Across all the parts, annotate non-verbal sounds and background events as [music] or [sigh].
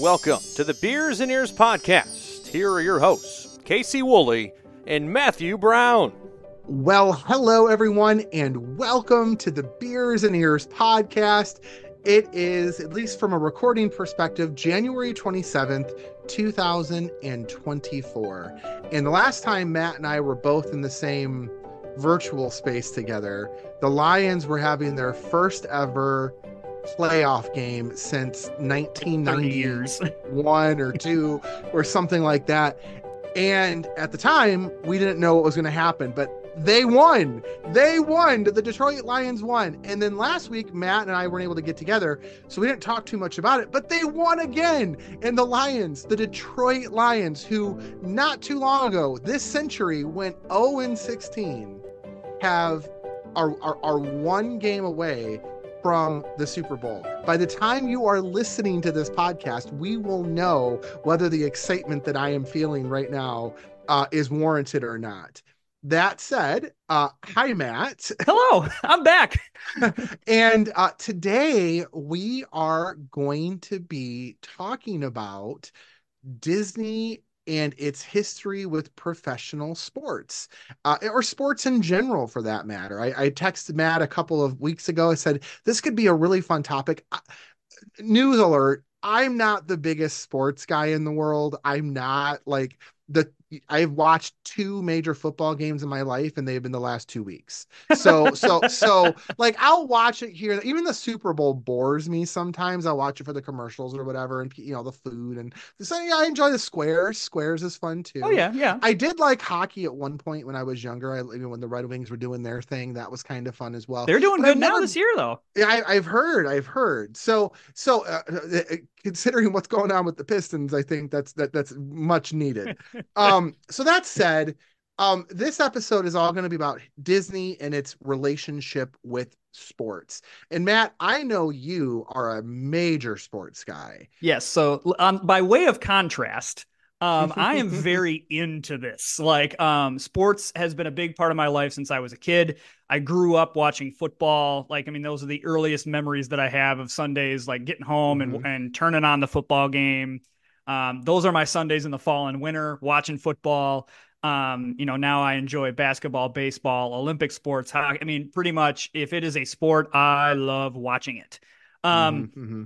Welcome to the Beers and Ears podcast. Here are your hosts, Casey Woolley and Matthew Brown. Well, hello everyone, and welcome to the Beers and Ears podcast. It is, at least from a recording perspective, January 27th, 2024. And the last time Matt and I were both in the same virtual space together, the Lions were having their first ever playoff game since 1991 or two [laughs] or something like that. And at the time, we didn't know what was going to happen, but they won. They won. The Detroit Lions won. And then last week, Matt and I weren't able to get together, so we didn't talk too much about it, but they won again. And the Lions, the Detroit Lions, who not too long ago, this century, went 0 16, have are, are, are one game away from the Super Bowl. By the time you are listening to this podcast, we will know whether the excitement that I am feeling right now uh, is warranted or not. That said, uh, hi, Matt. [laughs] Hello, I'm back. [laughs] and uh, today we are going to be talking about Disney and its history with professional sports uh, or sports in general for that matter. I, I, texted Matt a couple of weeks ago. I said, this could be a really fun topic. News alert. I'm not the biggest sports guy in the world. I'm not like the I've watched two major football games in my life, and they've been the last two weeks. So, so, so, [laughs] like, I'll watch it here. Even the Super Bowl bores me sometimes. I'll watch it for the commercials or whatever, and you know, the food and so. Yeah, I enjoy the squares. Squares is fun too. Oh yeah, yeah. I did like hockey at one point when I was younger. I even when the Red Wings were doing their thing, that was kind of fun as well. They're doing but good now this year, though. Yeah, I, have heard. I've heard. So, so uh, uh, considering what's going on with the Pistons, I think that's that that's much needed. um, [laughs] so that said, um, this episode is all going to be about Disney and its relationship with sports. And Matt, I know you are a major sports guy. Yes. So, um, by way of contrast, um, [laughs] I am very into this. Like, um, sports has been a big part of my life since I was a kid. I grew up watching football. Like, I mean, those are the earliest memories that I have of Sundays, like getting home mm-hmm. and and turning on the football game. Um, those are my Sundays in the fall and winter, watching football. Um, you know, now I enjoy basketball, baseball, Olympic sports. Hockey. I mean, pretty much if it is a sport, I love watching it. Um, mm-hmm, mm-hmm.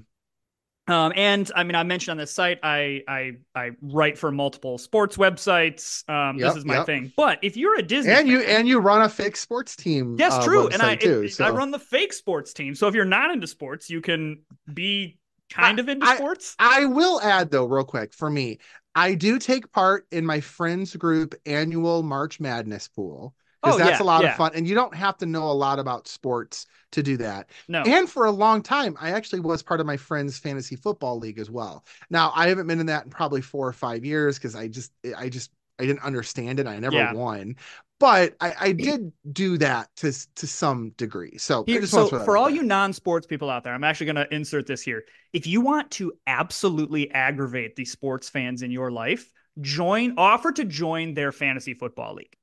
Um, and I mean, I mentioned on this site, I I I write for multiple sports websites. Um, yep, this is my yep. thing. But if you're a Disney and you fan, and you run a fake sports team, yes, uh, true. And I too, it, so. I run the fake sports team. So if you're not into sports, you can be kind of into I, sports. I will add though, real quick, for me, I do take part in my friends group annual March Madness pool. Because oh, that's yeah, a lot yeah. of fun. And you don't have to know a lot about sports to do that. No. And for a long time, I actually was part of my friend's fantasy football league as well. Now I haven't been in that in probably four or five years because I just I just I didn't understand it. I never yeah. won but I, I, did do that to to some degree. So, here, so for all you non-sports people out there, I'm actually going to insert this here. If you want to absolutely aggravate the sports fans in your life, join offer to join their fantasy football league.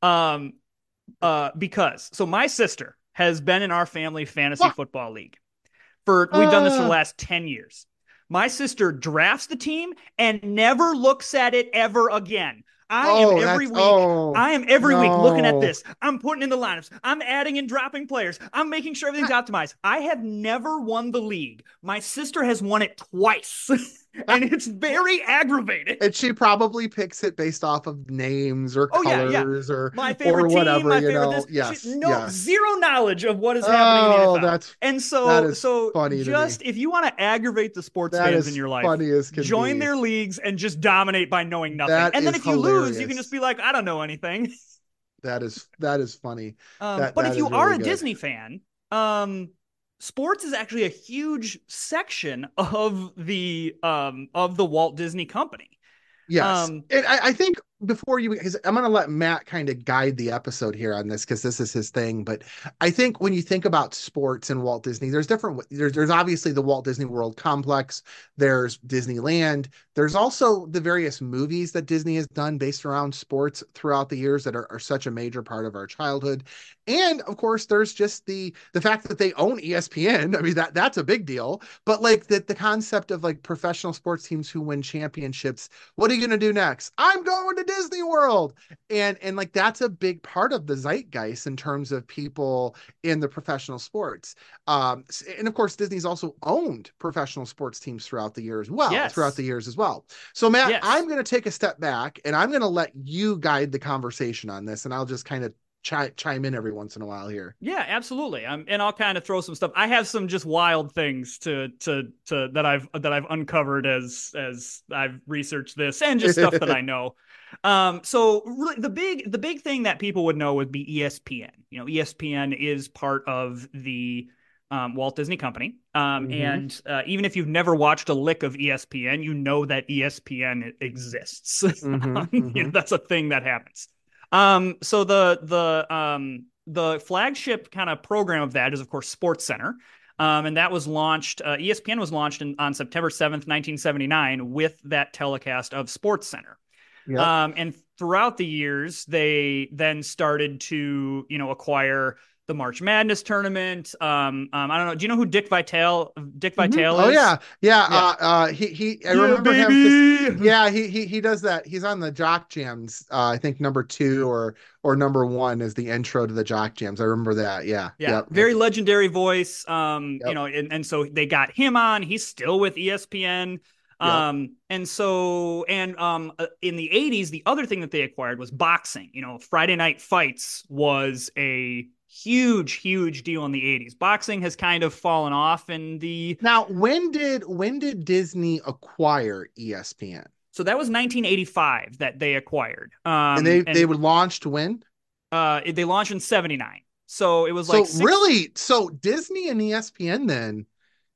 Um, uh, because so my sister has been in our family fantasy what? football league for we've uh... done this for the uh. last ten years. My sister drafts the team and never looks at it ever again. I oh, am every week. Oh, I am every no. week looking at this. I'm putting in the lineups. I'm adding and dropping players. I'm making sure everything's optimized. I have never won the league. My sister has won it twice. [laughs] [laughs] and it's very aggravating. And she probably picks it based off of names or oh, colors yeah, yeah. or my favorite or whatever. Team, you know, this. yes, she, no yes. zero knowledge of what is happening. Oh, that's and so so funny. Just if you want to aggravate the sports that fans in your life, join be. their leagues and just dominate by knowing nothing. That and then if hilarious. you lose, you can just be like, I don't know anything. That is that is funny. Um, that, but that if you really are a good. Disney fan, um, sports is actually a huge section of the um of the Walt Disney Company. Yes, um, and I, I think before you because I'm going to let Matt kind of guide the episode here on this because this is his thing. But I think when you think about sports and Walt Disney, there's different. There's there's obviously the Walt Disney World complex. There's Disneyland. There's also the various movies that Disney has done based around sports throughout the years that are, are such a major part of our childhood. And of course, there's just the the fact that they own ESPN. I mean that that's a big deal. But like the the concept of like professional sports teams who win championships. What are you going to do next? I'm going to Disney World. And and like that's a big part of the zeitgeist in terms of people in the professional sports. Um, and of course, Disney's also owned professional sports teams throughout the year as well. Yes. Throughout the years as well. So Matt, Yes. I'm going to take a step back and I'm going to let you guide the conversation on this, and I'll just kind of chi- chime in every once in a while here. Yeah, absolutely. Um, and I'll kind of throw some stuff. I have some just wild things to to to that I've that I've uncovered as as I've researched this and just stuff that I [laughs] know. Um, so really the big the big thing that people would know would be ESPN. You know, ESPN is part of the um, Walt Disney Company. Um, Mhm. and uh, even if you've never watched a lick of ESPN, you know that ESPN exists. [laughs] Mhm, You know, mhm. that's a thing that happens. Um, so the the um the flagship kind of program of that is of course Sports Center. Um, and that was launched, uh, ESPN was launched in, on September 7th, 1979, with that telecast of Sports Center. Yep. Um, and throughout the years, they then started to, you know, acquire the March Madness tournament. Um, um, I don't know. Do you know who Dick Vitale? Dick Mhm. Vitale Oh yeah, yeah. Yeah. Uh, uh, he he. I Yeah, remember him. 'cause- baby. [laughs] Yeah, he he he does that. He's on the Jock Jams. Uh, I think number two or or number one is the intro to the Jock Jams. I remember that. Yeah. Yeah, Yep. very legendary voice. Um, Yep. you know, and, and so they got him on. He's still with ESPN. Um, and so and um uh, in the 80s, the other thing that they acquired was boxing. You know, Friday Night Fights was a huge, huge deal in the 80s. Boxing has kind of fallen off in the Now, when did when did Disney acquire ESPN? so that was 1985 that they acquired. Um, and they they were launched when? uh they launched in 79. So it was So like six- really, so Disney and ESPN then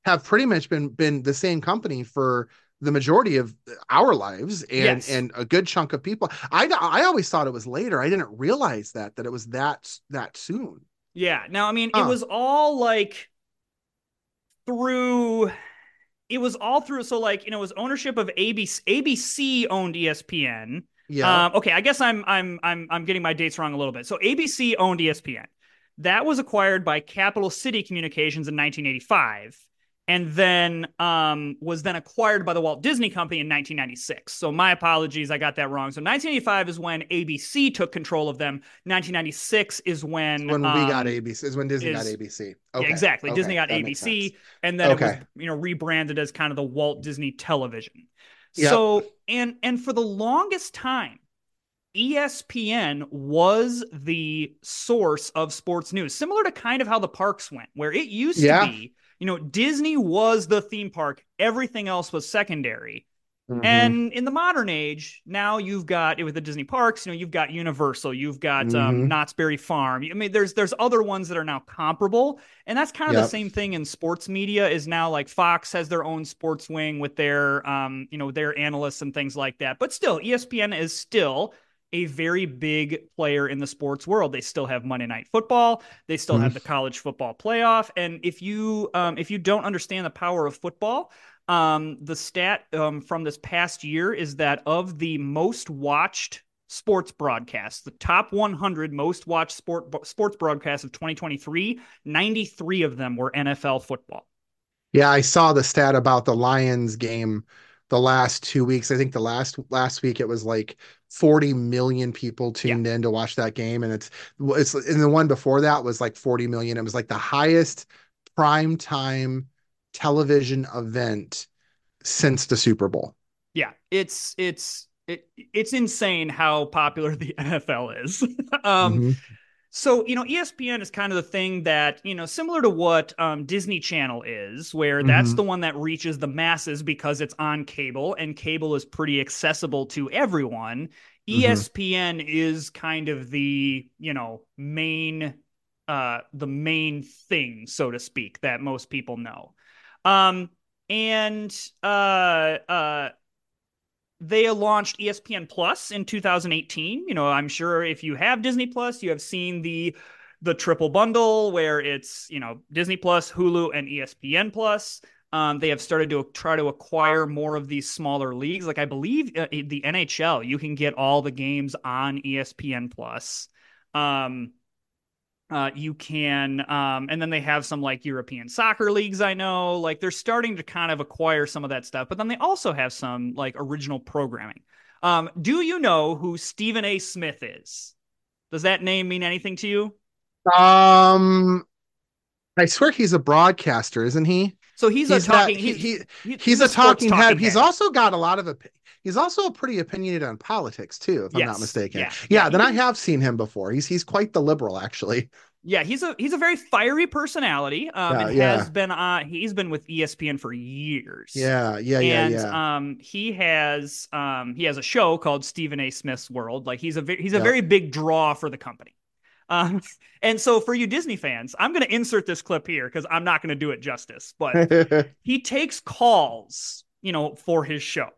have pretty much been been the same company for the majority of our lives and Yes. and a good chunk of people. I I always thought it was later. I didn't realize that that it was that that soon. Yeah. Now, I mean, Huh. it was all like through. It was all through. So, like, you know, it was ownership of ABC. ABC owned ESPN. Yeah. Um, okay, I guess I'm I'm I'm I'm getting my dates wrong a little bit. So ABC owned ESPN. That was acquired by Capital City Communications in 1985, and then um, was then acquired by the Walt Disney Company in 1996. So my apologies, I got that wrong. So 1985 is when ABC took control of them. 1996 is when when we got um, ABC is when Disney got is- ABC. yeah, Okay, exactly. okay, Disney got that ABC, and then it was you know rebranded as kind of the Walt Disney Television. Yep. So and and for the longest time, ESPN was the source of sports news, similar to kind of how the parks went, where it used Yeah. to be. You know, Disney was the theme park; everything else was secondary. Mhm. And in the modern age, now you've got it with the Disney parks, you know, you've got Universal, you've got um, Mhm. Knott's Berry Farm. I mean, there's there's other ones that are now comparable, and that's kind of the same thing in sports media. Is now like Fox has their own sports wing with their um, you know, their analysts and things like that. But still, ESPN is still a very big player in the sports world. They still have Monday Night Football. They still Mhm. have the college football playoff. And if you um, if you don't understand the power of football, um, the stat um, from this past year is that of the most watched sports broadcasts, the top 100 most watched sport sports broadcasts of 2023, 93 of them were NFL football. Yeah, I saw the stat about the Lions game the last two weeks. I think the last last week it was like 40 million people tuned in to watch that game. And it's it's and the one before that was like 40 million. It was like the highest prime time television event since the Super Bowl. Yeah, it's it's it, it's insane how popular the [laughs] NFL is. [laughs] um, Mhm. So, you know, ESPN is kind of the thing that, you know, similar to what um, Disney Channel is, where that's Mhm. the one that reaches the masses because it's on cable and cable is pretty accessible to everyone. Mhm. ESPN is kind of the, you know, main uh the main thing, so to speak, that most people know. Um and uh uh they launched ESPN Plus in 2018. You know, I'm sure if you have Disney Plus, you have seen the the triple bundle where it's you know Disney Plus, Hulu, and ESPN Plus. Um, they have started to try to acquire more of these smaller leagues. Like I believe uh, the NHL, you can get all the games on ESPN Plus. Um, uh, you can, um, and then they have some like European soccer leagues. I know, like they're starting to kind of acquire some of that stuff, but then they also have some like original programming. Um, do you know who Stephen A. Smith is? Does that name mean anything to you? Um, I swear he's a broadcaster, isn't he? So he's, He's a talking. that- he- he's, he- he's, a sports talking head. He's also got a lot of. He's also pretty opinionated on politics too, if I'm not mistaken. Yeah. Yeah. Yeah, then he- I have seen him before. He's he's quite the liberal, actually. Yeah, he's a he's a very fiery personality. Um, Yeah, and yeah. has been on. He's been with ESPN for years. Yeah, yeah, yeah, and yeah. um, he has um, he has a show called Stephen A. Smith's World. Like he's a ve- he's a Yeah. very big draw for the company. Um, [laughs] and so for you Disney fans, I'm going to insert this clip here because I'm not going to do it justice. But [laughs] he takes calls, you know, for his show.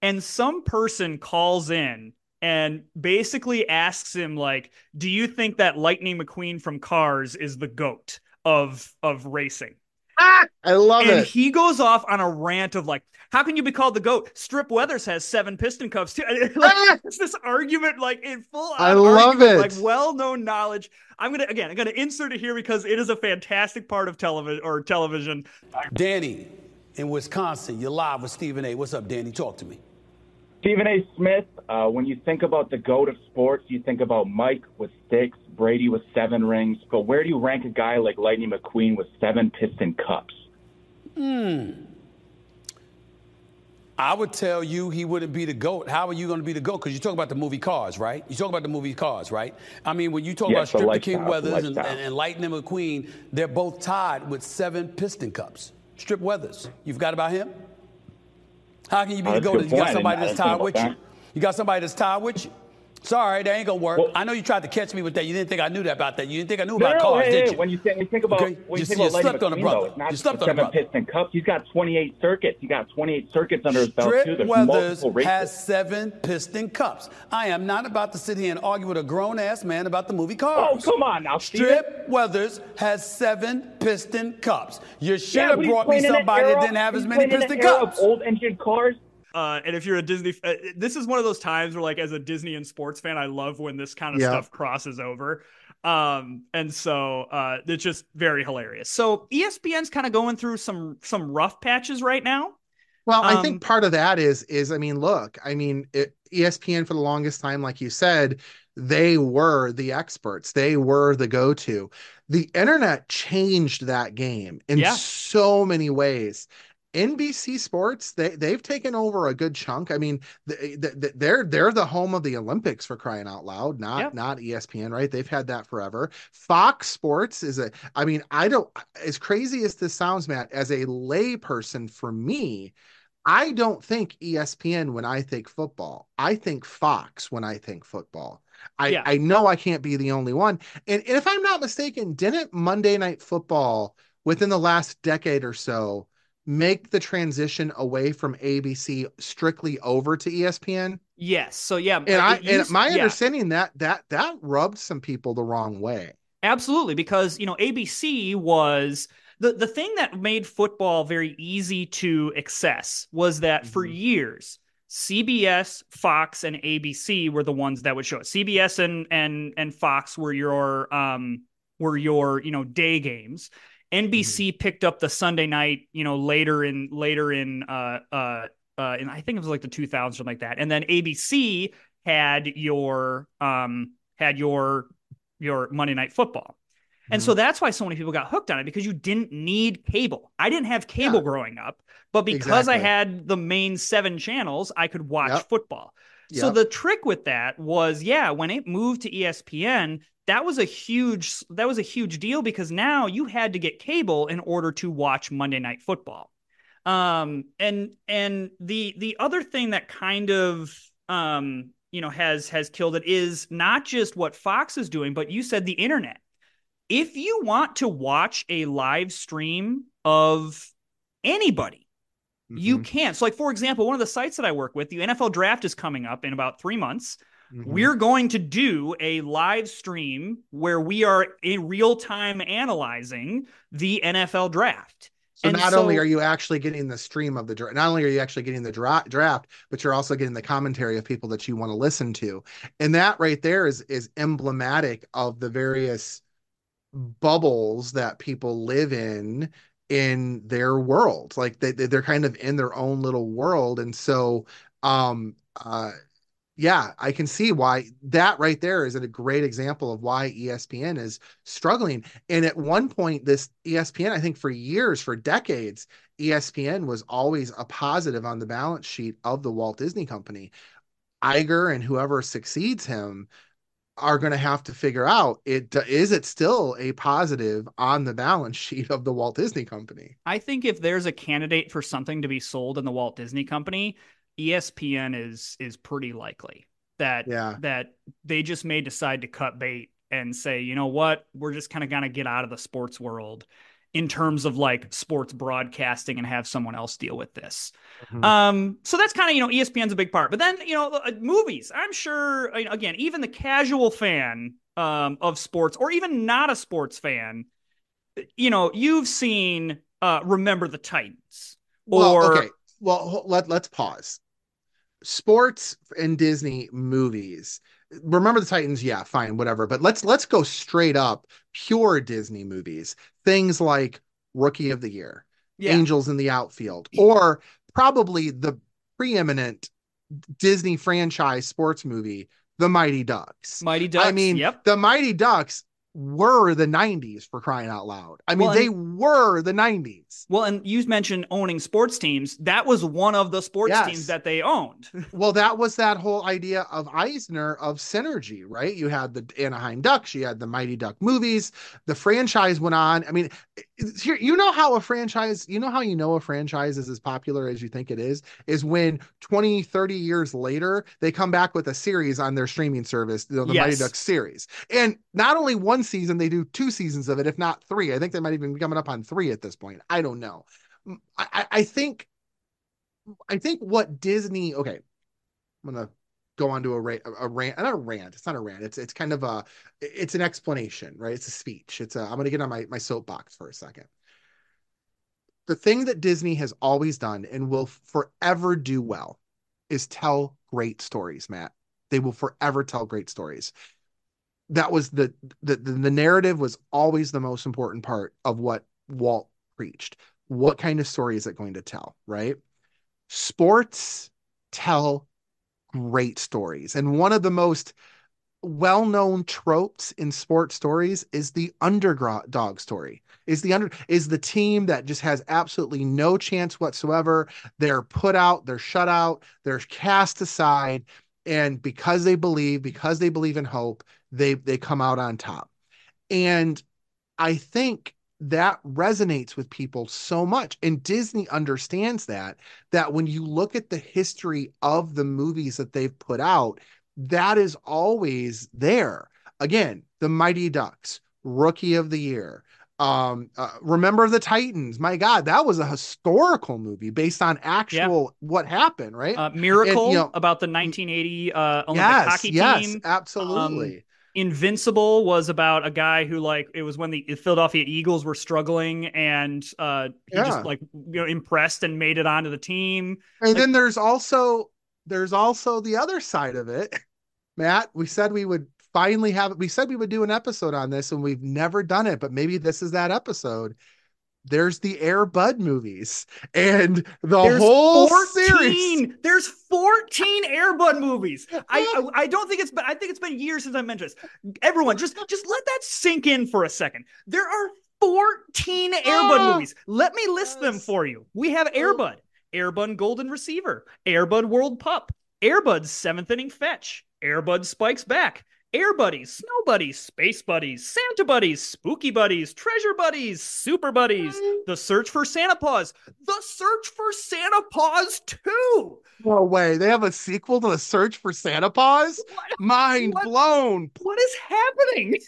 And some person calls in and basically asks him like, "Do you think that Lightning McQueen from Cars is the goat of of racing?" [laughs] I love and it. And he goes off on a rant of like, "How can you be called the goat? Strip Weathers has seven piston cups too." [laughs] Like, Ah! it's this argument like in full I love argument, it. like well-known knowledge i'm gonna again i'm gonna insert it here because it is a fantastic part of television or television Danny in Wisconsin, you're live with Stephen A. What's up, Danny? Talk to me. Stephen A. Smith, uh, when you think about the GOAT of sports, you think about Mike with six, Brady with seven rings. But where do you rank a guy like Lightning McQueen with seven Piston Cups? Hmm. I would tell you he wouldn't be the GOAT. How are you going to be the GOAT? Because you talk about the movie Cars, right? You talk about the movie Cars, right? I mean, when you talk Yes, about the Stripper King Weathers and, and, and Lightning McQueen, they're both tied with seven piston cups. Strip Weathers, you forgot about him? How can you be Oh, the GOAT? good You got somebody that's tied with you? You got somebody that's tied with you? Sorry, that ain't gonna work. Well- I know you tried to catch me with that. You didn't think I knew that about that. You didn't think I knew No, about cars, hey, did you? when you think, when you think about Okay, when you you- think you about slept on a brother. though, You slept on a brother. Piston Cups. He's got 28 circuits. He got 28 circuits under his belt too. Strip There's Weathers has seven piston cups. I am not about to sit here and argue with a grown ass man about the movie oh, Cars. oh, come on now, Stephen. Strip Weathers has seven piston cups. You should Yeah, have brought me playing in an somebody that didn't have as many playing in an piston cups. Old engine cars. Uh, and if you're a Disney, uh, this is one of those times where, like, as a Disney and sports fan, I love when this kind of Yeah. stuff crosses over. Um, and so uh, it's just very hilarious. So ESPN's kind of going through some some rough patches right now. Well, I Um, think part of that is is I mean, look, I mean, it, ESPN for the longest time, like you said, they were the experts. They were the go-to. The internet changed that game in Yeah. so many ways. NBC Sports, they they've taken over a good chunk. I mean, th- th- th- they're they're the home of the Olympics for crying out loud, not Yeah. not ESPN, right? They've had that forever. Fox Sports is a I mean, I don't as crazy as this sounds, Matt, as a layperson for me, I don't think ESPN when I think football. I think Fox when I think football. I, Yeah. I know I can't be the only one. And if I'm not mistaken, didn't Monday Night Football within the last decade or so make the transition away from ABC strictly over to ESPN? Yes. So yeah, And I it and used- my yeah. understanding that that that rubbed some people the wrong way. Absolutely, because you know ABC was the the thing that made football very easy to access was that for Mhm. years CBS, Fox, and ABC were the ones that would show it. CBS and and and Fox were your um were your you know day games. NBC picked up the Sunday night, you know, later in later in uh uh uh and I think it was like the 2000s something like that. And then ABC had your um had your your Monday night football. And Mm-hmm. so that's why so many people got hooked on it because you didn't need cable. I didn't have cable Yeah. growing up, but because I had the main seven channels, I could watch Yep. football. So the trick with that was, yeah, when it moved to ESPN, that was a huge that was a huge deal because now you had to get cable in order to watch Monday Night Football. Um, and and the the other thing that kind of um, you know has has killed it is not just what Fox is doing, but you said the internet. If you want to watch a live stream of anybody, You Mhm. can't. So, like for example, one of the sites that I work with, the NFL Draft is coming up in about three months. Mhm. We're going to do a live stream where we are in real time analyzing the NFL Draft. So And not only are you actually getting the stream of the draft, not only are you actually getting the dra- draft, but you're also getting the commentary of people that you want to listen to, and that right there is is emblematic of the various bubbles that people live in in their world. Like they- they're kind of in their own little world, and so um uh yeah, I can see why that right there is a great example of why ESPN is struggling. And at one point, this ESPN, I think for years, for decades, ESPN was always a positive on the balance sheet of the Walt Disney Company. Iger and whoever succeeds him are going to have to figure out it is it still a positive on the balance sheet of the Walt Disney Company. I think if there's a candidate for something to be sold in the Walt Disney Company, ESPN is is pretty likely that Yeah. that they just may decide to cut bait and say, you know what, we're just kind of gonna get out of the sports world in terms of like sports broadcasting and have someone else deal with this. Mhm. Um, so that's kind of you know ESPN's a big part, but then you know uh, movies. I'm sure you know, again, even the casual fan um, of sports, or even not a sports fan, you know, you've seen uh, Remember the Titans, Well, or okay. Well, let let's pause. Sports and Disney movies. Remember the Titans? Yeah, fine, whatever. But let's let's go straight up pure Disney movies. Things like Rookie of the Year, yeah, Angels in the Outfield, or probably the preeminent Disney franchise sports movie, The Mighty Ducks. Mighty Ducks. I mean, yep. the Mighty Ducks were the 90s for crying out loud. I mean, Well, they were the 90s. Well, and you mentioned owning sports teams. That was one of the sports Yes. teams that they owned. [laughs] Well, that was that whole idea of Eisner of synergy, right? You had the Anaheim Ducks, you had the Mighty Duck movies, the franchise went on. I mean, here you know how a franchise, you know how you know a franchise is as popular as you think it is, is when 20, 30 years later, they come back with a series on their streaming service, you know, the Mighty Yes. Ducks series. And not only one season, they do two seasons of it, if not three. I think they might even be coming up on three at this point. I don't know. I, I- I think I think what Disney okay, I'm gonna go on to a rant, a rant, not a rant. It's not a rant. It's it's kind of a it's an explanation, right? It's a speech. It's a I'm gonna get on my my soapbox for a second. The thing that Disney has always done and will forever do well is tell great stories, Matt. They will forever tell great stories. That was the the the narrative was always the most important part of what Walt preached. What kind of story is it going to tell, right? Sports tell great stories. And one of the most well-known tropes in sports stories is the underdog story. Is the under is the team that just has absolutely no chance whatsoever. They're put out, they're shut out, they're cast aside and because they believe, because they believe in hope, they they come out on top. And I think that resonates with people so much and disney understands that that when you look at the history of the movies that they've put out that is always there. Again the mighty ducks rookie of the year um uh, remember the titans. My god that was a historical movie based on actual what happened right? Uh, Miracle And, you know, about the 1980 uh, Olympic yes hockey yes team. absolutely Invincible was about a guy who like it was when the Philadelphia Eagles were struggling and uh he Yeah. just like you know impressed and made it onto the team. And Like- then there's also there's also the other side of it. Matt, we said we would finally have we said we would do an episode on this and we've never done it, but maybe this is that episode. There's the Air Bud movies and the There's whole 14 series. There's 14 Air Bud movies. I, I I don't think it's been I think it's been years since I mentioned this. Everyone, just just let that sink in for a second. There are 14 Airbud Ah. movies. Let me list them for you. We have Air Bud, Air Bud Golden Receiver, Air Bud World Pup, Airbud Seventh Inning Fetch, Air Bud Spikes Back, Air Buddies, Snow Buddies, Space Buddies, Santa Buddies, Spooky Buddies, Treasure Buddies, Super Buddies, The Search for Santa Paws, The Search for Santa Paws 2. No way. They have a sequel to the Search for Santa Paws? What, Mind What? blown. what is happening?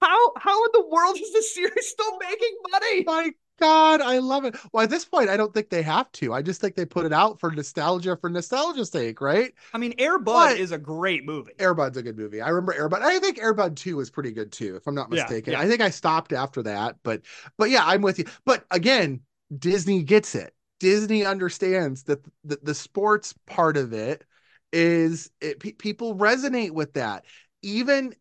How how in the world is this series still making money? My God, I love it. Well, at this point, I don't think they have to. I just think they put it out for nostalgia, for nostalgia's sake, right? I mean, Air Bud But- is a great movie. Airbud's a good movie. I remember Airbud. I think Airbud 2 was pretty good too, if I'm not mistaken. yeah. I think I stopped after that, but but yeah, I'm with you. But again, Disney gets it. Disney understands that the, the sports part of it is it, pe- people resonate with that. Even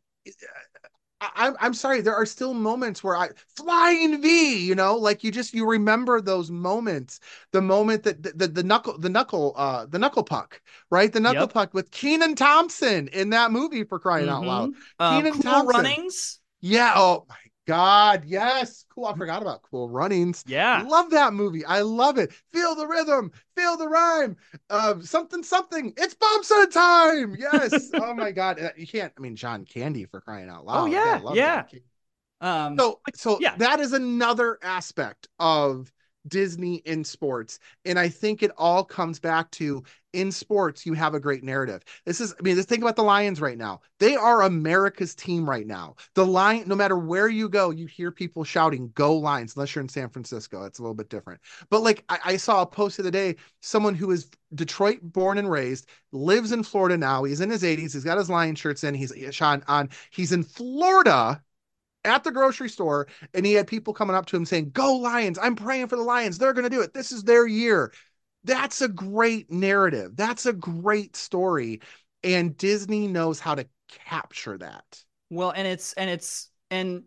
I'm I'm sorry, there are still moments where I flying V, you know, like you just you remember those moments. The moment that the, the, the knuckle the knuckle uh the knuckle puck, right? The knuckle Yep. puck with Kenan Thompson in that movie for crying out loud. Mhm. Um, Kenan cool Thompson. Runnings. Yeah. Oh my God. Yes. Cool. I forgot about Cool Runnings. Yeah. Love that movie. I love it. Feel the rhythm. Feel the rhyme. Um, something, something. It's Bobson time. Yes. [laughs] oh my God. Uh, You can't. I mean, John Candy for crying out loud. Oh, yeah, yeah. Um, So, so yeah. that is another aspect of Disney in sports, and I think it all comes back to in sports you have a great narrative. This is, I mean, just think about the Lions right now. They are America's team right now. The Lion, no matter where you go, you hear people shouting "Go Lions!" Unless you're in San Francisco, it's a little bit different. But like I, I saw a post the other day, someone who is Detroit born and raised, lives in Florida now. He's in his 80s. He's got his Lion shirts in. He's Sean on. He's in Florida at the grocery store and he had people coming up to him saying, Go Lions. I'm praying for the Lions. They're going to do it. This is their year. That's a great narrative. That's a great story. And Disney knows how to capture that. well, and it's and it's and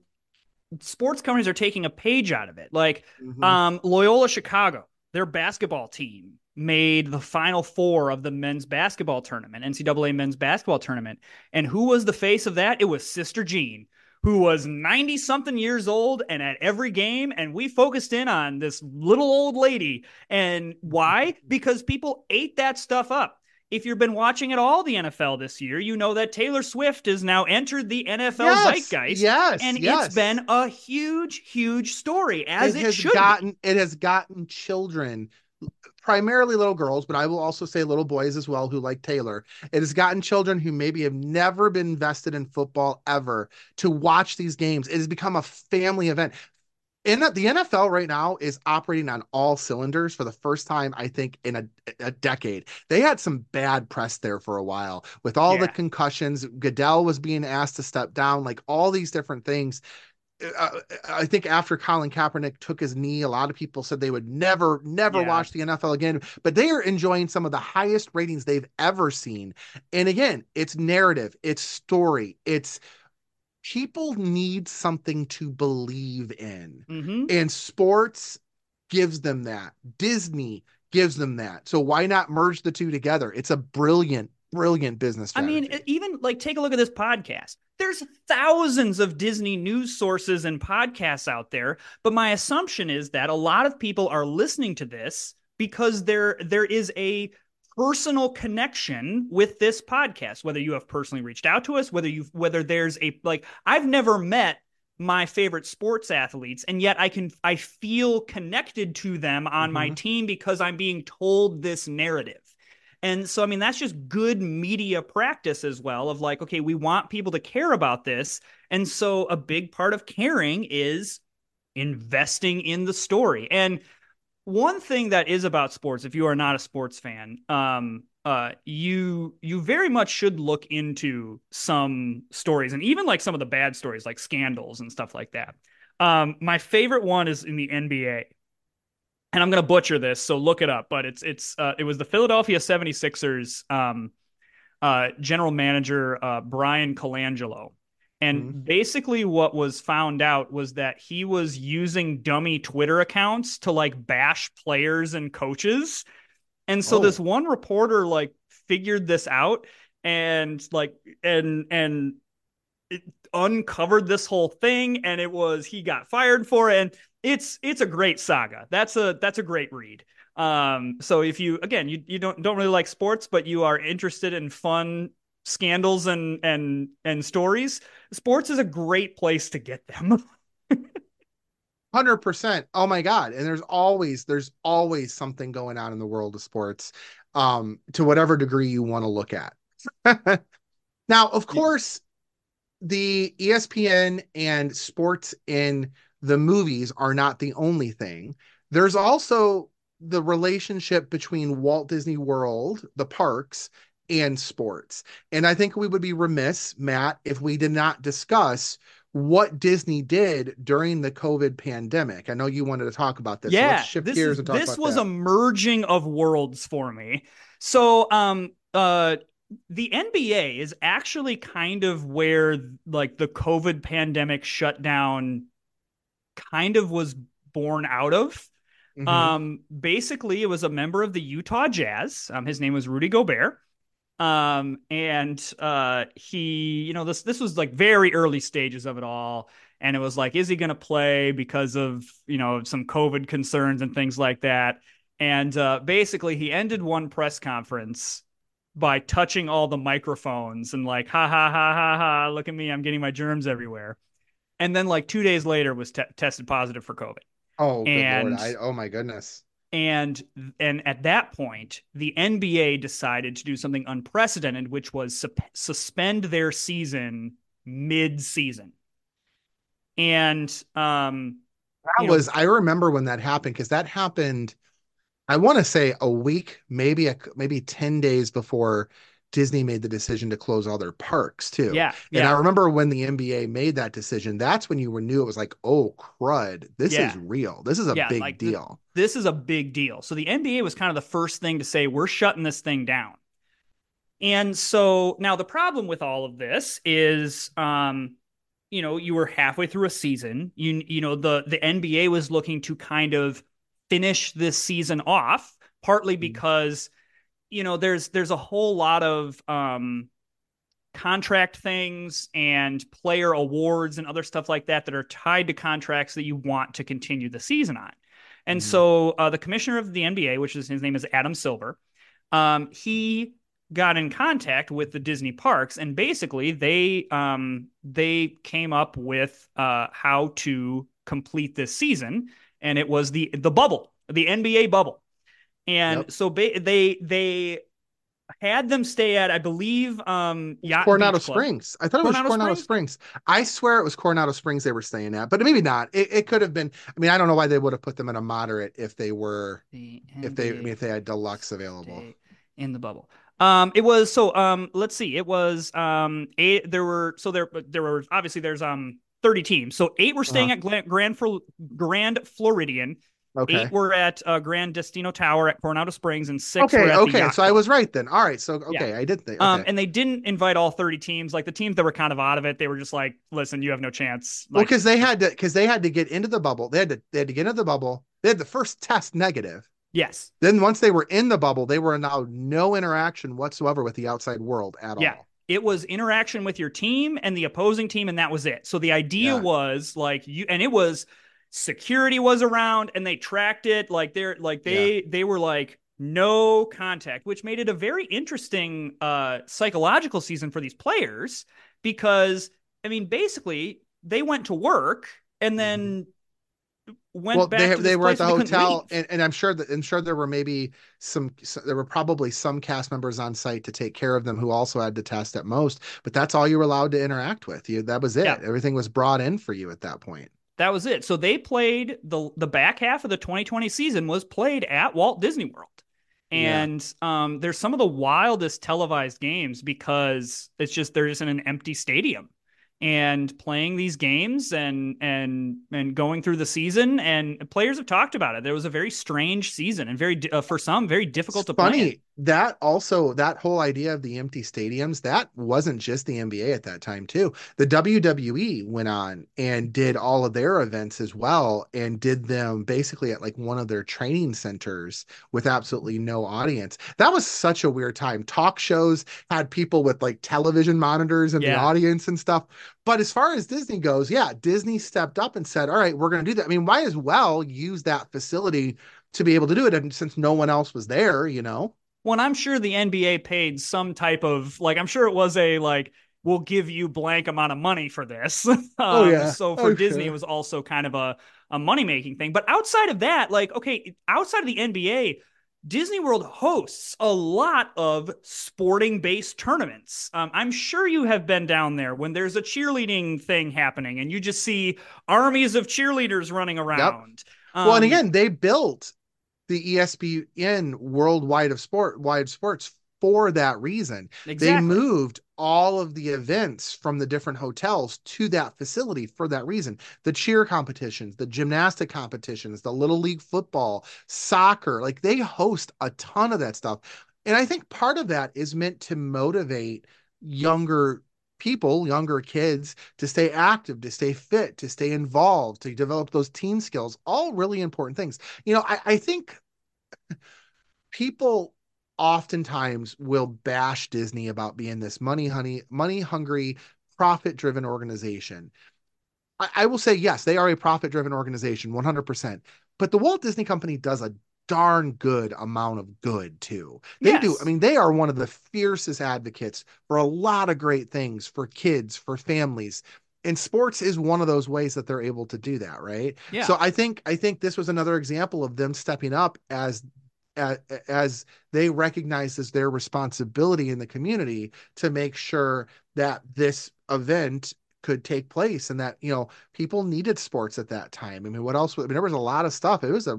sports companies are taking a page out of it. Like Mhm. um, Loyola Chicago, their basketball team made the final four of the men's basketball tournament, NCAA men's basketball tournament. And who was the face of that? It was Sister Jean, who was 90 something years old and at every game. And we focused in on this little old lady. And why? Because people ate that stuff up. If you've been watching at all the NFL this year, you know that Taylor Swift has now entered the NFL yes, zeitgeist. yes, And yes. it's been a huge, huge story, as it, has should gotten it has gotten children primarily little girls but i will also say little boys as well who like taylor. It has gotten children who maybe have never been invested in football ever to watch these games. It has become a family event. In the NFL right now is operating on all cylinders for the first time, I think, in a, a decade. They had some bad press there for a while with all the concussions. Goodell was being asked to step down, like all these different things uh, I think after Colin Kaepernick took his knee, a lot of people said they would never, never Yeah. watch the NFL again. But they are enjoying some of the highest ratings they've ever seen. And again, it's narrative, it's story, it's people need something to believe in. Mhm. And sports gives them that. Disney gives them that. So why not merge the two together? It's a brilliant, brilliant business I mean, even like take a look at this podcast. There's thousands of Disney news sources and podcasts out there, but my assumption is that a lot of people are listening to this because there there is a personal connection with this podcast whether you have personally reached out to us whether you whether there's a like I've never met my favorite sports athletes and yet I can I feel connected to them on my Mhm. team because I'm being told this narrative. And so, I mean, that's just good media practice as well of like, okay, we want people to care about this. And so, a big part of caring is investing in the story. And one thing that is about sports, if you are not a sports fan, um, uh, you you very much should look into some stories and even like some of the bad stories, like scandals and stuff like that. Um, my favorite one is in the NBA and I'm going to butcher this, so look it up. But it's it's uh, it was the Philadelphia 76ers um, uh, general manager uh, Bryan Colangelo, and Mhm. basically what was found out was that he was using dummy Twitter accounts to like bash players and coaches, and so Oh. this one reporter like figured this out and like and and it uncovered this whole thing and it was he got fired for it and it's it's a great saga that's a that's a great read um so if you again you, you don't don't really like sports but you are interested in fun scandals and and and stories sports is a great place to get them [laughs] Hundred percent. Oh my god! And there's always there's always something going on in the world of sports, um, to whatever degree you want to look at. [laughs] now, of course, the ESPN and sports in the movies are not the only thing. There's also the relationship between Walt Disney World, the parks, and sports. And I think we would be remiss, Matt, if we did not discuss what Disney did during the COVID pandemic. I know you wanted to talk about this. Yeah, so shift this, gears is, and talk this was that. a merging of worlds for me. So, um, uh, the NBA is actually kind of where like the COVID pandemic shutdown kind of was born out of. Mhm. Um, basically, it was a member of the Utah Jazz. Um, his name was Rudy Gobert. Um, and uh, he, you know, this this was like very early stages of it all, and it was like, is he going to play because of you know some COVID concerns and things like that? And uh, basically, he ended one press conference by touching all the microphones and like, ha ha ha ha ha, look at me, I'm getting my germs everywhere. And then like two days later was te- tested positive for COVID. oh, good and-! I, oh my goodness. and and at that point the nba decided to do something unprecedented which was sup- suspend their season mid-season and um That you know- was I remember when that happened because that happened. I want to say a week, maybe a maybe ten days before Disney made the decision to close all their parks too. yeah And I remember when the NBA made that decision, that's when you were knew it was like, oh crud, this Yeah. is real. This is a Yeah, big like deal. this is a big deal so the nba was kind of the first thing to say we're shutting this thing down and so now the problem with all of this is um you know you were halfway through a season you you know the the nba was looking to kind of finish this season off partly because you know there's there's a whole lot of um contract things and player awards and other stuff like that that are tied to contracts that you want to continue the season on. And Mhm. so uh, the commissioner of the nba which is his name is adam silver um, he got in contact with the disney parks and basically they um, they came up with uh, how to complete this season. And it was the the bubble the nba bubble and Yep. so ba- they they had them stay at i believe um Yacht Coronado Springs. I thought it was Coronado Coronado Springs? Springs? I swear it was Coronado Springs they were staying at, but maybe not. It, it could have been. I mean, I don't know why they would have put them in a moderate if they were The if they I mean if they had deluxe available. in the bubble. Um, it was so um, let's see, it was um, eight. There were so there there were obviously there's um 30 teams. So eight were staying at Glen, Grand Grand Floridian. Okay. Eight were at uh, Gran Destino Tower at Coronado Springs, and six were Okay, at the okay. So I was right then. All right. So okay, I did think. Okay. Um, and they didn't invite all 30 teams. Like the teams that were kind of out of it, they were just like, "Listen, you have no chance." well, because they had to because they had to get into the bubble. They had to they had to get into the bubble. They had the first test negative. yes, Then once they were in the bubble, they were allowed no interaction whatsoever with the outside world at Yeah. all. it was interaction with your team and the opposing team and that was it so the idea Yeah. was like you and it was security was around and they tracked it like they're like they they were like no contact which made it a very interesting uh psychological season for these players because i mean basically they went to work and then went Mm-hmm. well, back they to they were at the and they couldn't hotel, and, and I'm sure that I'm sure there were maybe some so there were probably some cast members on site to take care of them who also had to test at most. But that's all you were allowed to interact with. You that was it. Yeah. Everything was brought in for you at that point. That was it. So they played the the back half of the 2020 season was played at Walt Disney World. Yeah. And um, there's some of the wildest televised games because it's just they're just in an empty stadium and playing these games and and and going through the season and players have talked about it. There was a very strange season and very uh, for some very difficult It's to play. That also that whole idea of the empty stadiums that wasn't just the NBA at that time too. The WWE went on and did all of their events as well and did them basically at like one of their training centers with absolutely no audience. That was such a weird time. Talk shows had people with like television monitors in the audience and stuff. But as far as Disney goes, yeah, Disney stepped up and said, "All right, we're going to do that." I mean, might as well use that facility to be able to do it and since no one else was there, you know. And I'm sure the NBA paid some type of like I'm sure it was a like we'll give you blank amount of money for this. [laughs] um, Oh, yeah. So for Oh, Disney, sure. it was also kind of a a money making thing. But outside of that, like okay, outside of the NBA, Disney World hosts a lot of sporting based tournaments. Um, I'm sure you have been down there when there's a cheerleading thing happening and you just see armies of cheerleaders running around. well, and Um, again, they built the ESPN worldwide of sport wide sports for that reason. They moved all of the events from the different hotels to that facility for that reason. The cheer competitions, the gymnastic competitions, the little league football, soccer, like they host a ton of that stuff. And I think part of that is meant to motivate younger people, younger kids to stay active, to stay fit, to stay involved, to develop those team skills, all really important things. You know, I, I think people oftentimes will bash Disney about being this money honey, money hungry, profit driven organization. I, I will say, yes, they are a profit driven organization, 100%. But the Walt Disney Company does a darn good amount of good too. They do. I mean, they are one of the fiercest advocates for a lot of great things for kids, for families. And sports is one of those ways that they're able to do that, right? Yeah. So I think I think this was another example of them stepping up as as, as they recognize as their responsibility in the community to make sure that this event could take place and that you know people needed sports at that time. I mean, what else? I mean, there was a lot of stuff. It was a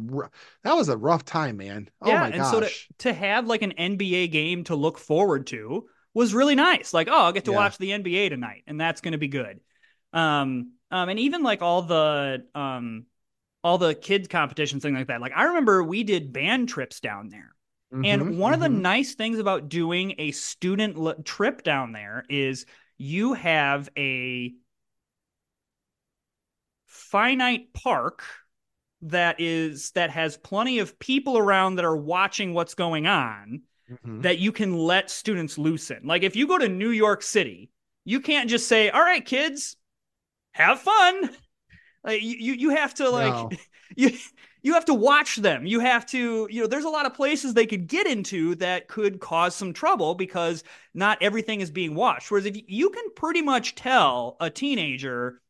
that was a rough time, man. Oh yeah, my and gosh. so to, to have like an NBA game to look forward to was really nice. Like, oh, I'll get to Yeah. watch the NBA tonight, and that's going to be good. Um, um, and even like all the um, all the kids competitions, thing like that. Like, I remember we did band trips down there. Mhm, And one of the mhm. nice things about doing a student l- trip down there is you have a finite park that is that has plenty of people around that are watching what's going on Mhm. that you can let students loosen. Like if you go to New York City, you can't just say, "All right, kids, have fun." Like you, you, have to like No. [laughs] you you have to watch them. You have to, you know, there's a lot of places they could get into that could cause some trouble because not everything is being watched. Whereas if you can pretty much tell a teenager,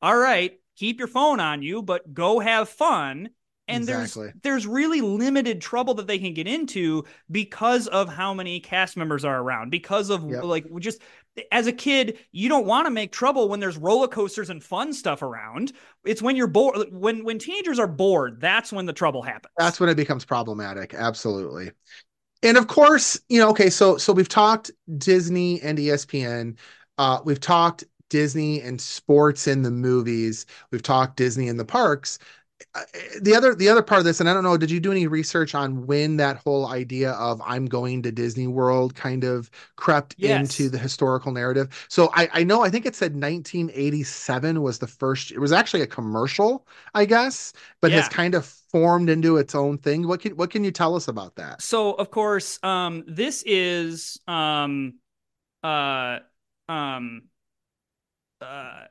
all right, keep your phone on you, but go have fun. And Exactly. there's there's really limited trouble that they can get into because of how many cast members are around. Because of Yep. like just as a kid, you don't want to make trouble when there's roller coasters and fun stuff around. It's when you're bored. When when teenagers are bored, that's when the trouble happens. That's when it becomes problematic. Absolutely. And of course, you know, okay, so so we've talked Disney and ESPN. Uh, we've talked Disney and sports in the movies. We've talked Disney in the parks. The other the other part of this, and I don't know, did you do any research on when that whole idea of I'm going to Disney World kind of crept Yes. into the historical narrative? So I, I know I think it said 1987 was the first. It was actually a commercial, I guess, but has Yeah. kind of formed into its own thing. What can what can you tell us about that? so of course um this is um uh um uh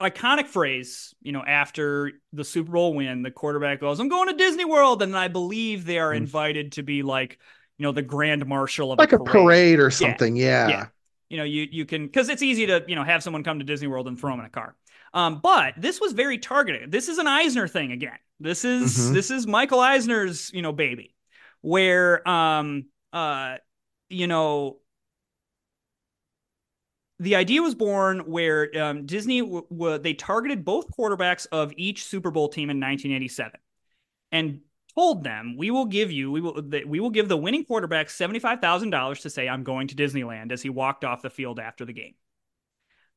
iconic phrase you know after the super bowl win the quarterback goes i'm going to disney world and i believe they are Mm. invited to be like you know the grand marshal of Like a parade or something. Yeah. Yeah. you know you you can because it's easy to you know have someone come to disney world and throw them in a car um but this was very targeted this is an eisner thing again this is Mhm. this is michael eisner's you know baby where um uh you know the idea was born where um, Disney w- w- they targeted both quarterbacks of each Super Bowl team in 1987, and told them, "We will give you we will that we will give the winning quarterback seventy five thousand dollars to say I'm going to Disneyland." As he walked off the field after the game.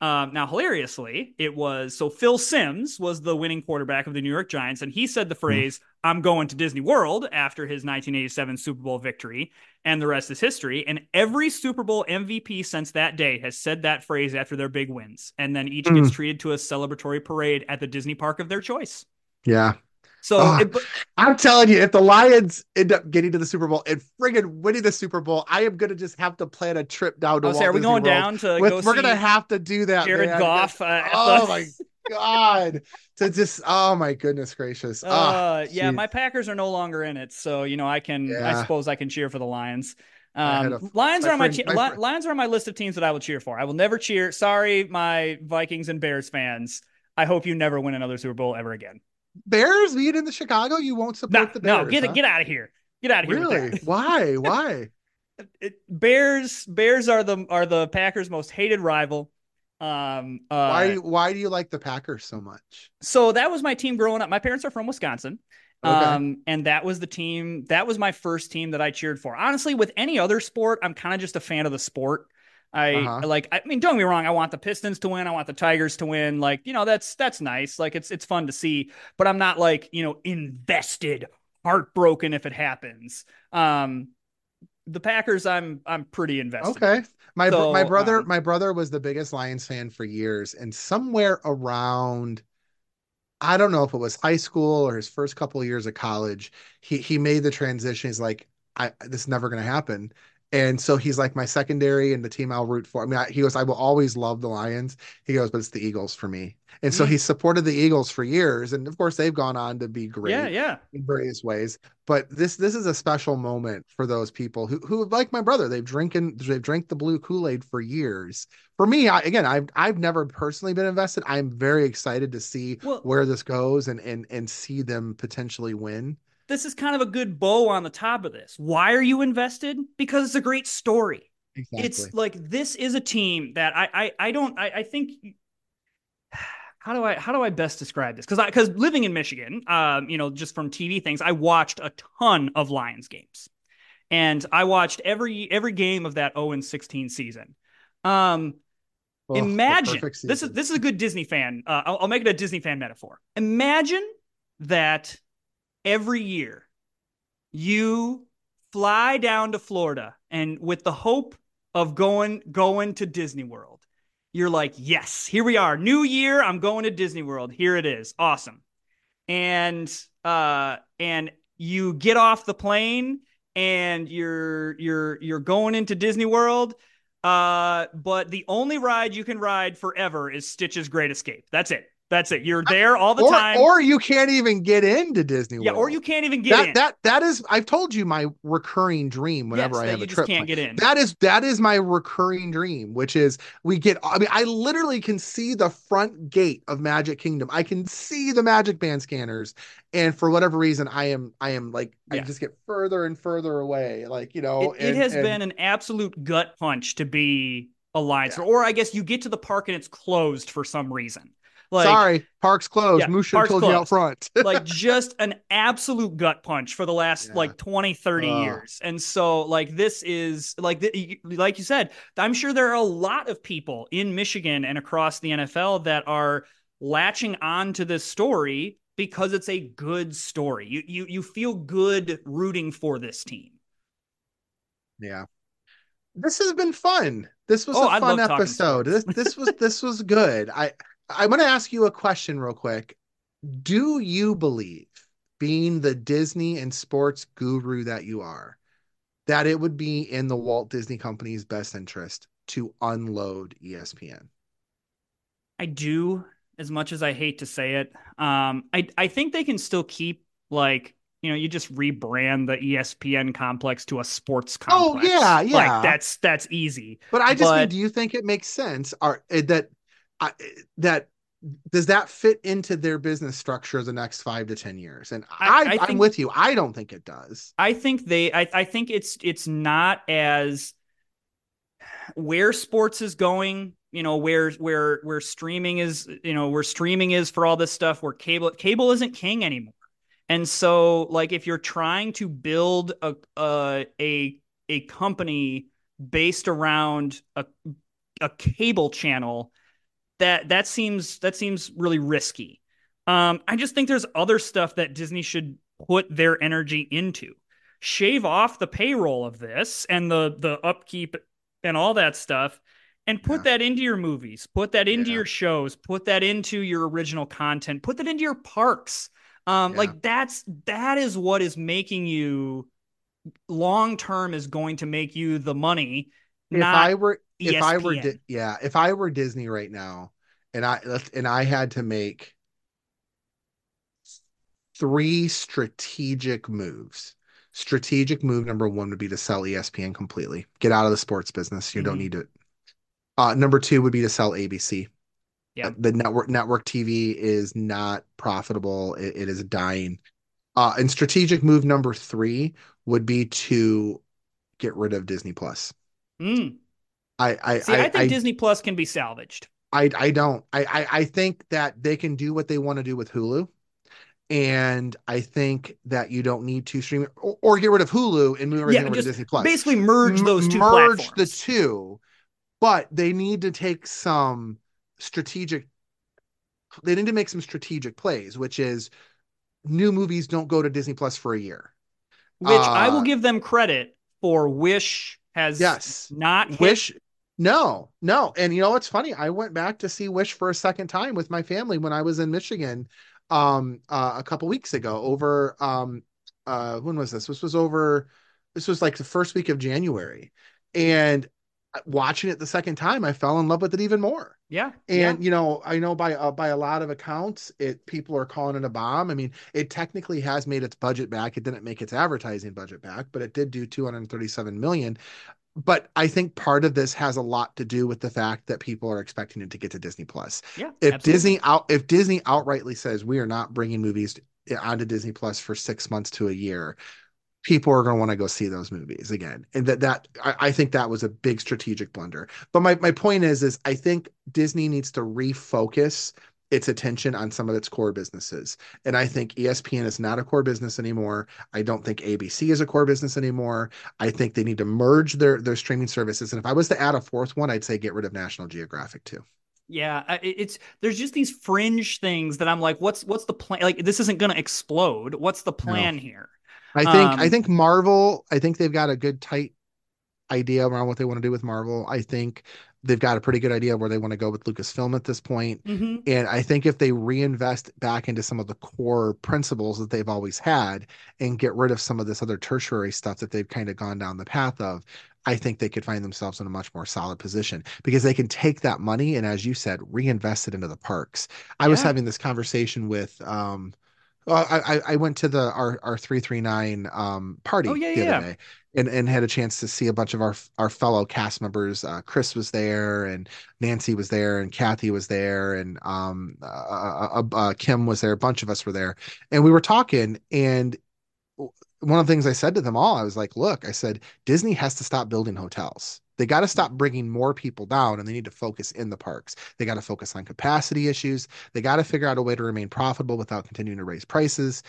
Um, now, hilariously, it was so Phil Simms was the winning quarterback of the New York Giants, and he said the phrase "I'm going to Disney World" after his 1987 Super Bowl victory, and the rest is history. And every Super Bowl MVP since that day has said that phrase after their big wins, and then each Mm. gets treated to a celebratory parade at the Disney park of their choice. Yeah. So, Ah. it, but- I'm telling you, if the Lions end up getting to the Super Bowl and friggin' winning the Super Bowl, I am gonna just have to plan a trip down to oh, Walt are we Disney going World down to with- go we're see gonna have to do that. Jared man. Goff? Uh, Oh my god. To just oh my goodness gracious. Ah, Uh, yeah, my Packers are no longer in it, so you know I can. I suppose I can cheer for the Lions. Um, a- Lions are on my, friend- my Li- Lions are on my list of teams that I will cheer for. I will never cheer. Sorry, my Vikings and Bears fans. I hope you never win another Super Bowl ever again. Bears being in the Chicago, you won't No, support the Bears. no, get huh? get out of here. Get out of here. Really? Why? [laughs] Why? It- Bears Bears are the are the Packers' most hated rival. Um, uh, why? Why do you like the Packers so much? so that was my team growing up. My parents are from Wisconsin. Okay. Um, and that was the team, that was my first team that I cheered for. Honestly, with any other sport, I'm kind of just a fan of the sport. I Uh-huh. like, I mean, don't get me wrong, I want the Pistons to win, I want the Tigers to win. Like, you know, that's that's nice. Like it's it's fun to see, but I'm not like, you know, invested, heartbroken if it happens. Um the Packers, I'm I'm pretty invested. Okay. My So, my brother um, my brother was the biggest Lions fan for years, and somewhere around, I don't know if it was high school or his first couple of years of college, he he made the transition. He's like, I this is never going to happen. And so he's like my secondary and the team I'll root for. I mean, I, he goes, I will always love the Lions. He goes, but it's the Eagles for me. And so Mm. he supported the Eagles for years, and of course they've gone on to be great Yeah, yeah. in various ways. But this this is a special moment for those people who who like my brother. They've drinking they've drank the blue Kool Aid for years. For me, I, again, I've I've never personally been invested. I'm very excited to see Well- where this goes and and and see them potentially win. This is kind of a good bow on the top of this. Why are you invested? Because it's a great story. Exactly. it's like this is a team that I I, I don't I, I think how do I how do I best describe this? Because I because living in Michigan, um, you know, just from TV things, I watched a ton of Lions games, and I watched every every game of that 0 and 16 season. Um, Oh, imagine this is this is a good Disney fan. Uh, I'll, I'll make it a Disney fan metaphor. Imagine that every year you fly down to Florida and with the hope of going going to Disney World. You're like, "Yes, here we are. New year, I'm going to Disney World. Here it is. Awesome." And uh and you get off the plane and you're you're you're going into Disney World. Uh, but the only ride you can ride forever is Stitch's Great Escape. That's it. That's it. You're there all the or, time. or you can't even get into Disney World. yeah, or you can't even get that in. that that is I've told you my recurring dream whenever Yes, I have you a just trip. can't get in. That is that is my recurring dream, which is we get. I mean, I literally can see the front gate of Magic Kingdom. I can see the Magic Band scanners, and for whatever reason, I am I am like I just get further and further away. Like you know, it, it has and- been an absolute gut punch to be a Lions, or I guess you get to the park and it's closed for some reason. Like, sorry, park's closed. Yeah, Moose should have park's told you out front. [laughs] like just an absolute gut punch for the last Yeah. like 20 30 Ugh. years and so like this is like the, like you said i'm sure there are a lot of people in michigan and across the nfl that are latching on to this story because it's a good story you you you feel good rooting for this team Yeah. This has been fun. This was Oh, a fun episode. This this was this was good. I I'm going to ask you a question real quick. Do you believe being the Disney and sports guru that you are that it would be in the Walt Disney Company's best interest to unload ESPN? I do, as much as I hate to say it. Um, I I think they can still keep like you know you just rebrand the ESPN complex to a sports complex. Oh, yeah, yeah. Like that's that's easy. But I just mean, do you think it makes sense? Are eh, that I that does that fit into their business structure the next five to ten years? And I- I, am with you. I don't think it does. I think they I, I think it's it's not as where sports is going, you know, where where where streaming is, you know, where streaming is for all this stuff, where cable cable isn't king anymore. And so like if you're trying to build a a a, a company based around a a cable channel that that seems that seems really risky. Um, I just think there's other stuff that Disney should put their energy into. Shave off the payroll of this and the the upkeep and all that stuff and put Yeah. that into your movies, put that into Yeah. your shows, put that into your original content, put that into your parks. Um, Yeah. like that's that is what is making you long term is going to make you the money. If I were if I were yeah, if I were Disney right now and I and I had to make three strategic moves. Strategic move number 1 would be to sell ESPN completely. Get out of the sports business. You don't Mhm. need it. Uh number 2 would be to sell ABC. Yeah. The network network TV is not profitable. It, it is dying. Uh, and strategic move number three would be to get rid of Disney Plus. Mm. I I See, I, I, think I, Disney Plus can be salvaged. I, I don't. I, I I think that they can do what they want to do with Hulu. And I think that you don't need to stream or, or get rid of Hulu and move everything Yeah, over to Disney Plus. Basically, merge those two merge platforms. the two, but they need to take some strategic. They need to make some strategic plays, which is new movies don't go to Disney Plus for a year. which I will Uh, give them credit for. Wish has Yes. not Wish, no, no, and you know what's funny? I went back to see Wish for a second time with my family when I was in Michigan, um, uh, a couple weeks ago. Over, um, uh, when was this? This was over. This was like the first week of January, and watching it the second time, I fell in love with it even more. Yeah, And you know, I know by uh, by a lot of accounts, it people are calling it a bomb. I mean, it technically has made its budget back. It didn't make its advertising budget back, but it did do 237 million. But I think part of this has a lot to do with the fact that people are expecting it to get to Disney Plus. yeah. If absolutely. Disney out if Disney outrightly says we are not bringing movies onto Disney Plus for 6 months to a year, people are going to want to go see those movies again. And that that I, I think that was a big strategic blunder. But my my point is is I think Disney needs to refocus its attention on some of its core businesses. And I think ESPN is not a core business anymore. I don't think ABC is a core business anymore. I think they need to merge their their streaming services. And if I was to add a fourth one, I'd say get rid of National Geographic too. Yeah, it's there's just these fringe things that I'm like, what's what's the plan? Like, this isn't going to explode. What's the plan here? I think I Um, think Marvel, I think they've got a good tight idea around what they want to do with Marvel. I think they've got a pretty good idea where they want to go with Lucasfilm at this point. Mhm. And I think if they reinvest back into some of the core principles that they've always had and get rid of some of this other tertiary stuff that they've kind of gone down the path of, I think they could find themselves in a much more solid position because they can take that money and, as you said, reinvest it into the parks. I was having this conversation with, um, well, I, I- I went to the our our three three nine um party Oh, yeah, the yeah. other day and and had a chance to see a bunch of our our fellow cast members. Uh, Chris was there, and Nancy was there, and Kathy was there, and um uh, uh, uh, Kim was there. A bunch of us were there, and we were talking. And one of the things I said to them all, I was like, "Look, I said Disney has to stop building hotels." They got to stop bringing more people down and they need to focus in the parks. They got to focus on capacity issues. They got to figure out a way to remain profitable without continuing to raise prices.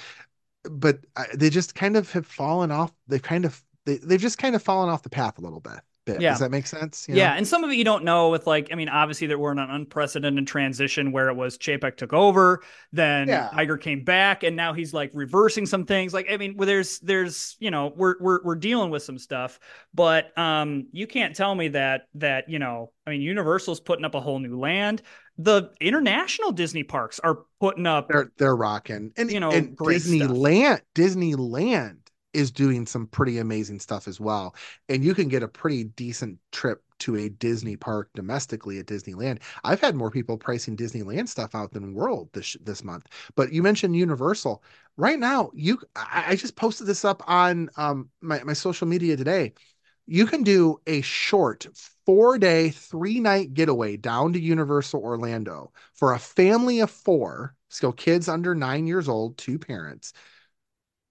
But uh, they just kind of have fallen off. They've kind of they, they've just kind of fallen off the path a little bit. bit. Yeah. Does that make sense? You Yeah, know? and some of it you don't know with like I mean obviously there were an unprecedented transition where it was Chapek took over, then Yeah. Iger came back and now he's like reversing some things. Like I mean well, there's there's you know we're we're we're dealing with some stuff, but um you can't tell me that that you know I mean Universal's putting up a whole new land. The international Disney parks are putting up They're they're rocking. And You know, and great stuff. Disneyland Disneyland is doing some pretty amazing stuff as well. And you can get a pretty decent trip to a Disney park domestically at Disneyland. I've had more people pricing Disneyland stuff out than World this this month. But you mentioned Universal. Right now, you I, I just posted this up on um my, my social media today. You can do a short four day, three night getaway down to Universal Orlando for a family of four. So kids under nine years old, two parents,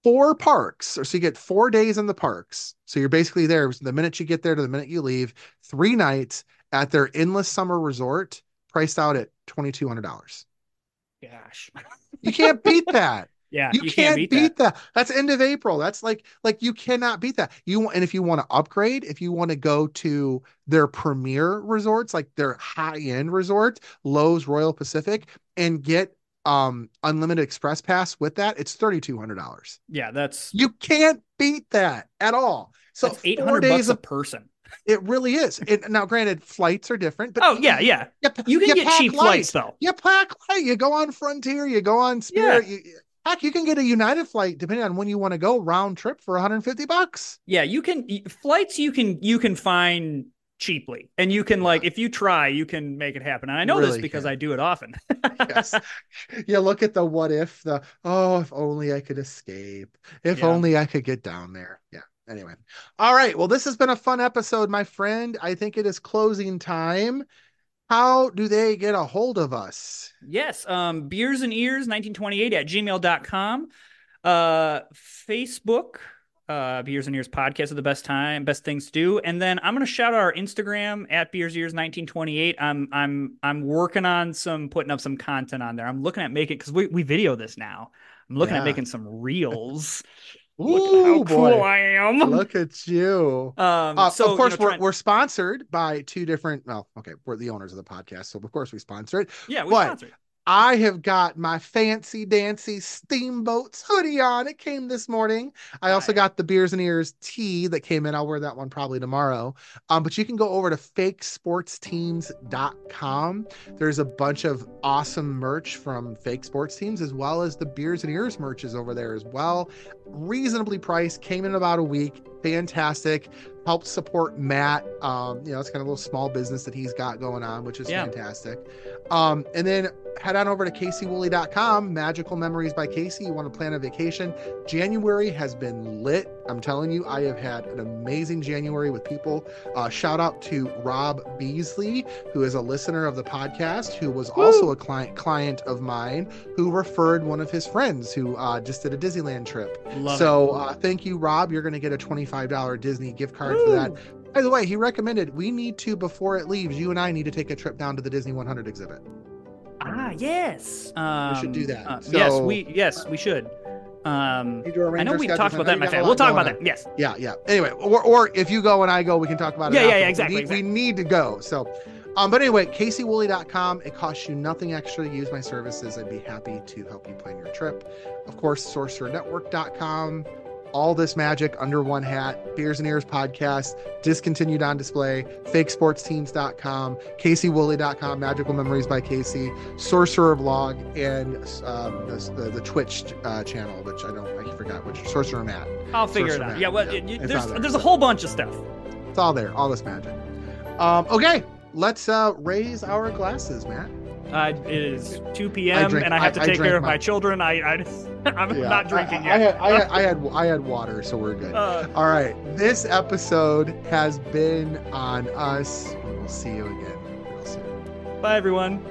four parks. or So you get four days in the parks. So you're basically there the minute you get there to the minute you leave, three nights at their endless summer resort, priced out at $2,200. gosh. You can't beat that. [laughs] Yeah, you, can't, beat, that. that. That's end of April. That's like like you cannot beat that. You want and if you want to upgrade, if you want to go to their premier resorts, like their high end resort, Loews Royal Pacific, and get um unlimited express pass with that, it's thirty two hundred dollars. Yeah, that's You can't beat that at all. So that's eight four hundred days bucks a person. it really is. It, now, granted, flights are different, but Oh yeah, yeah. you, You can get pack cheap light. flights though. You pack light. You go on Frontier. You go on Spirit. You, heck, you can get a United flight depending on when you want to go round trip for 150 bucks. Yeah, you can flights you can you can find cheaply. And you can like if you try, you can make it happen. And I know this because can. I do it often. [laughs] Yes. you look at the what if, the oh, if only I could escape. If Yeah. only I could get down there. Yeah. Anyway. All right. Well, this has been a fun episode, my friend. I think it is closing time. How do they get a hold of us? yes, um beers and ears 1928 at gmail.com. Uh Facebook, uh, Beers and Ears podcast are the best time, best things to do. And then I'm gonna shout out our Instagram at Beers Ears 1928. I'm I'm I'm working on some putting up some content on there. I'm looking at making because we, we video this now. I'm looking Yeah. at making some reels. Ooh, [laughs] Look how cool boy. I am. Look at you. Um, Uh, so of course, you know, we're, trying- we're sponsored by two different. Well, okay, we're the owners of the podcast, so of course we sponsor it. yeah, we but- sponsor it. I have got my fancy dancy steamboats hoodie on. It came this morning. I also got the beers and ears tee that came in. I'll wear that one probably tomorrow. Um, but you can go over to fakesportsteams.com. There's a bunch of awesome merch from fake sports teams, as well as the beers and ears merch is over there as well. Reasonably priced, came in about a week. Fantastic. Helped support Matt. Um, you know, it's kind of a little small business that he's got going on, which is Yeah. fantastic. Um, and then head on over to caseywoolley.com, Magical Memories by Casey. You want to plan a vacation. January has been lit. I'm telling you, I have had an amazing January with people. Uh, shout out to Rob Beasley, who is a listener of the podcast, who was also a client client of mine, who referred one of his friends who uh, just did a Disneyland trip. Love so uh, thank you, Rob. You're going to get a $25 Disney gift card for that. By the way, he recommended we need to before it leaves. You and I need to take a trip down to the Disney 100 exhibit. Ah, yes. Um, we should do that. uh, yes, we yes we should. Um, Need to arrange I know we schedules. talked about that, in my got a family. We'll talk about on. that. Yes. Yeah, yeah. Anyway, or, or if you go and I go, we can talk about it. Yeah, yeah, after, yeah, exactly, We need, exactly. we need to go. So, um, but anyway, CaseyWoolley.com. It costs you nothing extra to use my services. I'd be happy to help you plan your trip. Of course, SorcererNetwork.com. All this magic under one hat. Beers and Ears podcast discontinued on display. FakeSportsTeams.com. CaseyWoolley.com. Magical Memories by Casey. Sorcerer Vlog and um, the, the the Twitch uh, channel, which I don't I forgot which Sorcerer Matt. I'll figure it out. Matt, Yeah, well, yeah. it- there's there. there's a whole bunch of stuff. It's all there, all this magic. Um, okay, let's uh, raise our glasses, Matt. Uh, it is 2 p.m. drank- and I have I- to I take care of my mine. children. I, I [laughs] I'm Yeah, not drinking I, I, yet. had, I, had, I had [laughs] I had water, so we're good. Uh, all right, this episode has been on us. We'll see you again real soon. bye everyone.